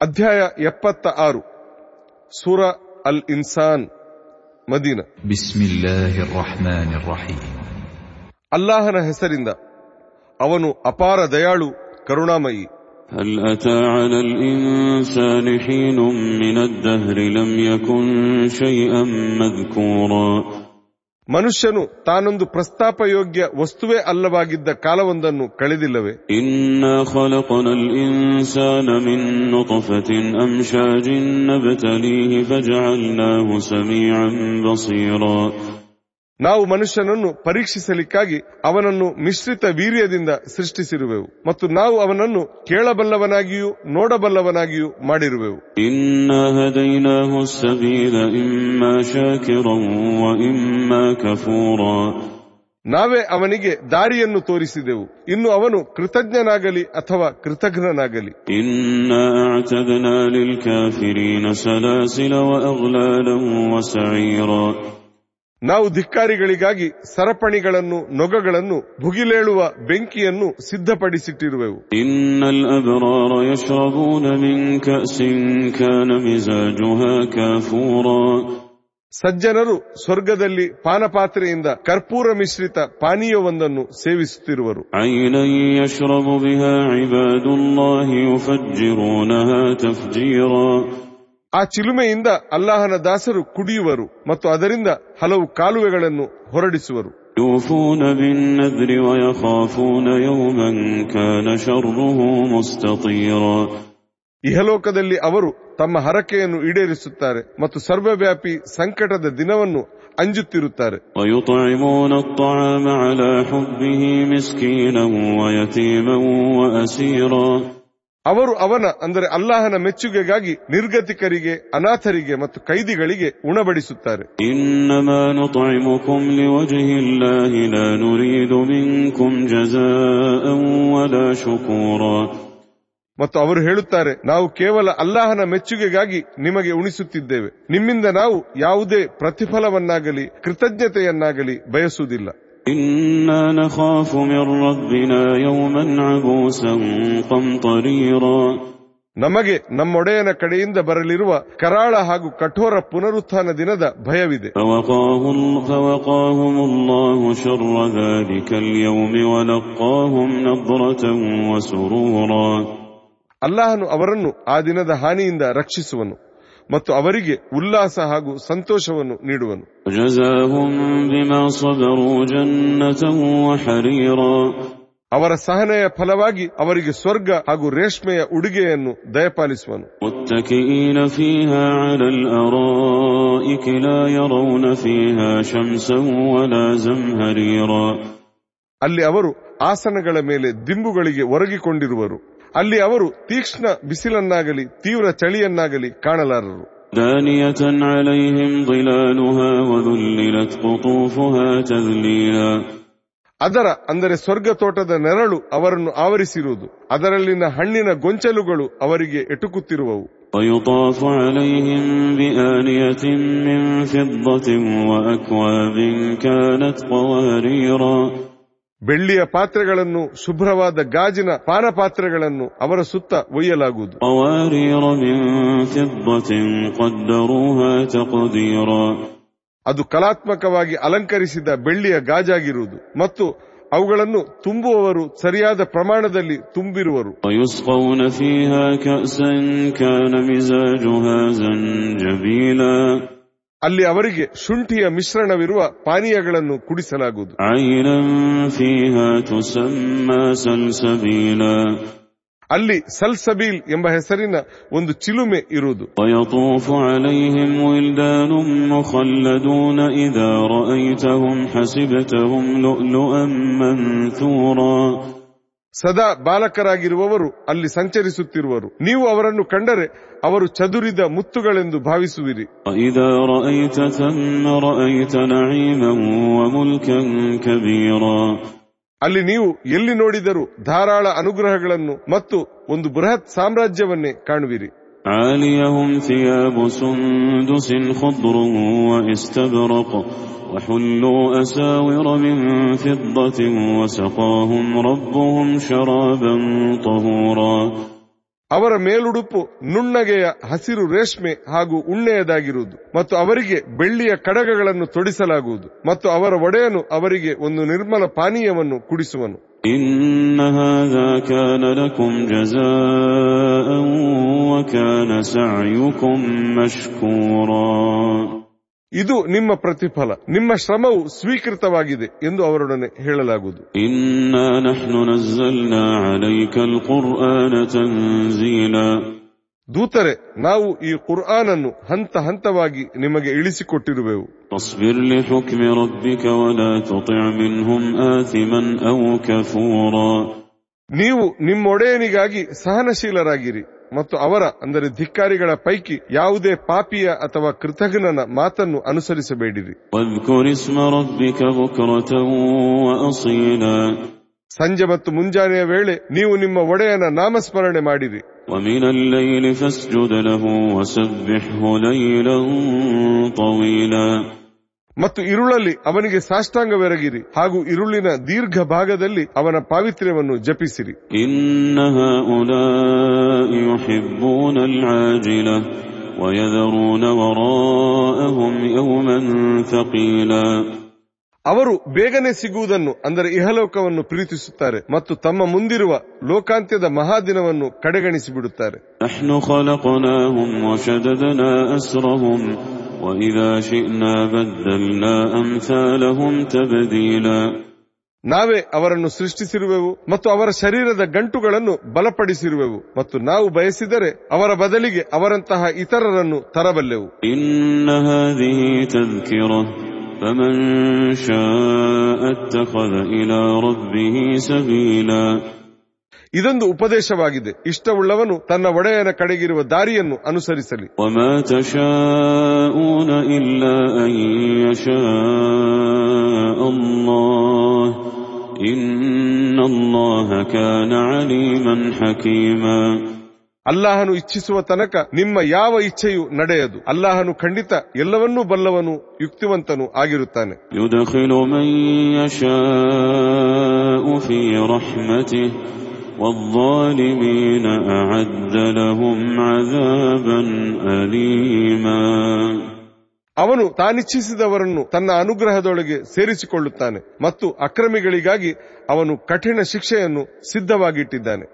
ಅಧ್ಯಾಯ ಎಪ್ಪತ್ತ ಆರು ಸೂರ ಅಲ್ ಇನ್ಸಾನ್ ಮದೀನ بسم الله الرحمن الرحيم ಅಲ್ಲಾಹನ ಹೆಸರಿಂದ ಅವನು ಅಪಾರ ದಯಾಳು ಕರುಣಾಮಯಿ هل أتى على الإنسان حين من الدهر لم يكن شيئا مذكورا ಮನುಷ್ಯನು ತಾನೊಂದು ಪ್ರಸ್ತಾಪ ಯೋಗ್ಯ ವಸ್ತುವೇ ಅಲ್ಲವಾಗಿದ್ದ ಕಾಲವೊಂದನ್ನು ಕಳೆದಿಲ್ಲವೆ? ಇನ್ನ ಖಲಕನಲ್ ಇನ್ಸಾನ ಮಿನ್ ನುತಫತಿನ್ ಅಂಶಾಜಿನ್ ನಬ್ತಲೀಹಿ ಫಜಅಲ್ನಾಹು ಸಮೀಅನ್ ಬಸೀರಾ. ನಾವು ಮನುಷ್ಯನನ್ನು ಪರೀಕ್ಷಿಸಲಿಕ್ಕಾಗಿ ಅವನನ್ನು ಮಿಶ್ರಿತ ವೀರ್ಯದಿಂದ ಸೃಷ್ಟಿಸಿರುವೆವು. ಮತ್ತು ನಾವು ಅವನನ್ನು ಕೇಳಬಲ್ಲವನಾಗಿಯೂ ನೋಡಬಲ್ಲವನಾಗಿಯೂ ಮಾಡಿರುವೆವು. ನಾವೇ ಅವನಿಗೆ ದಾರಿಯನ್ನು ತೋರಿಸಿದೆವು. ಇನ್ನು ಅವನು ಕೃತಜ್ಞನಾಗಲಿ ಅಥವಾ ಕೃತಜ್ಞನಾಗಲಿ ಇನ್ನ ನಾವು ಧಿಕ್ಕಾರಿಗಳಿಗಾಗಿ ಸರಪಣಿಗಳನ್ನು ನೊಗಗಳನ್ನು ಭುಗಿಲೇಳುವ ಬೆಂಕಿಯನ್ನು ಸಿದ್ಧಪಡಿಸಿಟ್ಟಿರುವೆವು. ಸಜ್ಜನರು ಸ್ವರ್ಗದಲ್ಲಿ ಪಾನಪಾತ್ರೆಯಿಂದ ಕರ್ಪೂರ ಮಿಶ್ರಿತ ಪಾನೀಯವೊಂದನ್ನು ಸೇವಿಸುತ್ತಿರುವರು. ಐನಯ್ಯ ಆ ಚಿಲುಮೆಯಿಂದ ಅಲ್ಲಾಹನ ದಾಸರು ಕುಡಿಯುವರು ಮತ್ತು ಅದರಿಂದ ಹಲವು ಕಾಲುವೆಗಳನ್ನು ಹೊರಡಿಸುವರು. ಇಹಲೋಕದಲ್ಲಿ ಅವರು ತಮ್ಮ ಹರಕೆಯನ್ನು ಈಡೇರಿಸುತ್ತಾರೆ ಮತ್ತು ಸರ್ವವ್ಯಾಪಿ ಸಂಕಟದ ದಿನವನ್ನು ಅಂಜುತ್ತಿರುತ್ತಾರೆ. ಅವರು ಅವನ ಅಂದರೆ ಅಲ್ಲಾಹನ ಮೆಚ್ಚುಗೆಗಾಗಿ ನಿರ್ಗತಿಕರಿಗೆ ಅನಾಥರಿಗೆ ಮತ್ತು ಕೈದಿಗಳಿಗೆ ಉಣಬಡಿಸುತ್ತಾರೆ. ಮತ್ತು ಅವರು ಹೇಳುತ್ತಾರೆ ನಾವು ಕೇವಲ ಅಲ್ಲಾಹನ ಮೆಚ್ಚುಗೆಗಾಗಿ ನಿಮಗೆ ಉಣಿಸುತ್ತಿದ್ದೇವೆ. ನಿಮ್ಮಿಂದ ನಾವು ಯಾವುದೇ ಪ್ರತಿಫಲವನ್ನಾಗಲಿ ಕೃತಜ್ಞತೆಯನ್ನಾಗಲಿ ಬಯಸುವುದಿಲ್ಲ. إنا نخاف من ربنا يوما عبوسا قمطريرا ನಮಗೆ ನಮ್ಮೊಡೆಯನ ಕಡೆಯಿಂದ ಬರಲಿರುವ ಕರಾಳ ಹಾಗೂ ಕಠೋರ ಪುನರುತ್ಥಾನ ದಿನದ ಭಯವಿದೆ فوقاهم, فوقاهم الله شر ذلك اليوم ولقاهم نضرة وسرورا ಅಲ್ಲಾಹನು ಅವರನ್ನು ಆ ದಿನದ ಹಾನಿಯಿಂದ ರಕ್ಷಿಸುವನು ಮತ್ತು ಅವರಿಗೆ ಉಲ್ಲಾಸ ಹಾಗೂ ಸಂತೋಷವನ್ನು ನೀಡುವನು. ಅವರ ಸಹನೆಯ ಫಲವಾಗಿ ಅವರಿಗೆ ಸ್ವರ್ಗ ಹಾಗೂ ರೇಷ್ಮೆಯ ಉಡುಗೆಯನ್ನು ದಯಪಾಲಿಸುವನು. ಅಲ್ಲಿ ಅವರು ಆಸನಗಳ ಮೇಲೆ ದಿಂಬುಗಳಿಗೆ ಒರಗಿಕೊಂಡಿರುವರು. ಅಲ್ಲಿ ಅವರು ತೀಕ್ಷ್ಣ ಬಿಸಿಲನ್ನಾಗಲಿ ತೀವ್ರ ಚಳಿಯನ್ನಾಗಲಿ ಕಾಣಲಾರರು. ಅದರ ಅಂದರೆ ಸ್ವರ್ಗ ತೋಟದ ನೆರಳು ಅವರನ್ನು ಆವರಿಸಿರುವುದು. ಅದರಲ್ಲಿನ ಹಣ್ಣಿನ ಗೊಂಚಲುಗಳು ಅವರಿಗೆ ಎಟುಕುತ್ತಿರುವವು. ಬೆಳ್ಳಿಯ ಪಾತ್ರೆಗಳನ್ನು ಶುಭ್ರವಾದ ಗಾಜಿನ ಪಾನಪಾತ್ರೆಗಳನ್ನು ಅವರ ಸುತ್ತ ಒಯ್ಯಲಾಗುವುದು. ಅದು ಕಲಾತ್ಮಕವಾಗಿ ಅಲಂಕರಿಸಿದ ಬೆಳ್ಳಿಯ ಗಾಜಾಗಿರುವುದು ಮತ್ತು ಅವುಗಳನ್ನು ತುಂಬುವವರು ಸರಿಯಾದ ಪ್ರಮಾಣದಲ್ಲಿ ತುಂಬಿರುವರು. ಅಲ್ಲಿ ಅವರಿಗೆ ಶುಂಠಿಯ ಮಿಶ್ರಣವಿರುವ ಪಾನೀಯಗಳನ್ನು ಕುಡಿಸಲಾಗುವುದು. ಅಲ್ಲಿ ಸಲ್ಸಬೀಲ್ ಎಂಬ ಹೆಸರಿನ ಒಂದು ಚಿಲುಮೆ ಇರುವುದು. ಇದ ಸದಾ ಬಾಲಕರಾಗಿರುವವರು ಅಲ್ಲಿ ಸಂಚರಿಸುತ್ತಿರುವರು. ನೀವು ಅವರನ್ನು ಕಂಡರೆ ಅವರು ಚದುರಿದ ಮುತ್ತುಗಳೆಂದು ಭಾವಿಸುವಿರಿ. ಅಲ್ಲಿ ನೀವು ಎಲ್ಲಿ ನೋಡಿದರೂ ಧಾರಾಳ ಅನುಗ್ರಹಗಳನ್ನು ಮತ್ತು ಒಂದು ಬೃಹತ್ ಸಾಮ್ರಾಜ್ಯವನ್ನೇ ಕಾಣುವಿರಿ. عاليهم ثياب سندس خضر واستبرق وحلوا أساور من فضة وسقاهم ربهم شرابا طهورا ಅವರ ಮೇಲುಡುಪು ನುಣ್ಣಗೆಯ ಹಸಿರು ರೇಷ್ಮೆ ಹಾಗೂ ಉಣ್ಣೆಯದಾಗಿರುವುದು ಮತ್ತು ಅವರಿಗೆ ಬೆಳ್ಳಿಯ ಕಡಗಗಳನ್ನು ತೊಡಿಸಲಾಗುವುದು ಮತ್ತು ಅವರ ಒಡೆಯನು ಅವರಿಗೆ ಒಂದು ನಿರ್ಮಲ ಪಾನೀಯವನ್ನು ಕುಡಿಸುವನು إن هذا كان لكم جزاء وكان سعيكم مشكورا ಇದು ನಿಮ್ಮ ಪ್ರತಿಫಲ ನಿಮ್ಮ ಶ್ರಮವು ಸ್ವೀಕೃತವಾಗಿದೆ ಎಂದು ಅವರೊಡನೆ ಹೇಳಲಾಗುವುದು إنا نحن نزلنا عليك القرآن تنزيلا ದೂತರೆ ನಾವು ಈ ಕುರ್ಆನನ್ನು ಹಂತ ಹಂತವಾಗಿ ನಿಮಗೆ ಇಳಿಸಿಕೊಟ್ಟಿರುವೆವು فاصبر لحكم ربك ولا تطع منهم آثما أو كفورا ನೀವು ನಿಮ್ಮೊಡೆಯನಿಗಾಗಿ ಸಹನಶೀಲರಾಗಿರಿ ಮತ್ತು ಅವರ ಅಂದರೆ ಧಿಕ್ಕಾರಿಗಳ ಪೈಕಿ ಯಾವುದೇ ಪಾಪಿಯ ಅಥವಾ ಕೃತಜ್ಞನ ಮಾತನ್ನು ಅನುಸರಿಸಬೇಡಿರಿ واذكر اسم ربك بكرة وأصيلا ಸಂಜೆ ಮತ್ತು ಮುಂಜಾನೆಯ ವೇಳೆ ನೀವು ನಿಮ್ಮ ಒಡೆಯನ ನಾಮಸ್ಮರಣೆ ಮಾಡಿರಿ ومن ಮತ್ತು ಇರುಳಲ್ಲಿ ಅವನಿಗೆ ಸಾಷ್ಟಾಂಗವೆರಗಿರಿ ಹಾಗೂ ಇರುಳಿನ ದೀರ್ಘ ಭಾಗದಲ್ಲಿ ಅವನ ಪಾವಿತ್ರ್ಯವನ್ನು ಜಪಿಸಿರಿ. ಅವರು ಬೇಗನೆ ಸಿಗುವುದನ್ನು ಅಂದರೆ ಇಹಲೋಕವನ್ನು ಪ್ರೀತಿಸುತ್ತಾರೆ ಮತ್ತು ತಮ್ಮ ಮುಂದಿರುವ ಲೋಕಾಂತ್ಯದ ಮಹಾದಿನವನ್ನು ಕಡೆಗಣಿಸಿಬಿಡುತ್ತಾರೆ. ಬಿಡುತ್ತಾರೆ نحن خلقناهم وشددنا أسرهم وإذا شئنا بدلنا أمثالهم تبديلا ನಾವೇ ಅವರನ್ನು ಸೃಷ್ಟಿಸಿರುವೆವು ಮತ್ತು ಅವರ ಶರೀರದ ಗಂಟುಗಳನ್ನು ಬಲಪಡಿಸಿರುವೆವು ಮತ್ತು ನಾವು ಬಯಸಿದರೆ ಅವರ ಬದಲಿಗೆ ಅವರಂತಹ ಇತರರನ್ನು ತರಬಲ್ಲೆವು إن هذه تذكرة فمن شاء اتخذ إلى ربه سبيلا ಇದೊಂದು ಉಪದೇಶವಾಗಿದೆ. ಇಷ್ಟವುಳ್ಳವನು ತನ್ನ ಒಡೆಯನ ಕಡೆಗಿರುವ ದಾರಿಯನ್ನು ಅನುಸರಿಸಲಿ. ಅಲ್ಲಾಹನು ಇಚ್ಛಿಸುವ ತನಕ ನಿಮ್ಮ ಯಾವ ಇಚ್ಛೆಯು ನಡೆಯದು. ಅಲ್ಲಾಹನು ಖಂಡಿತ ಎಲ್ಲವನ್ನೂ ಬಲ್ಲವನು ಯುಕ್ತಿವಂತನು ಆಗಿರುತ್ತಾನೆ. ಯುದಖಿಲು ಮೈ ಯಶ ಫಿ ರಹ್ಮತಿಹಿ والظالمين أعد لهم عذابا أليما ಅವನು ತಾನಿಚ್ಛಿಸಿದವರನ್ನು ತನ್ನ ಅನುಗ್ರಹದೊಳಗೆ ಸೇರಿಸಿಕೊಳ್ಳುತ್ತಾನೆ ಮತ್ತು ಅಕ್ರಮಿಗಳಿಗಾಗಿ ಅವನು ಕಠಿಣ ಶಿಕ್ಷೆಯನ್ನು ಸಿದ್ಧವಾಗಿಟ್ಟಿದ್ದಾನೆ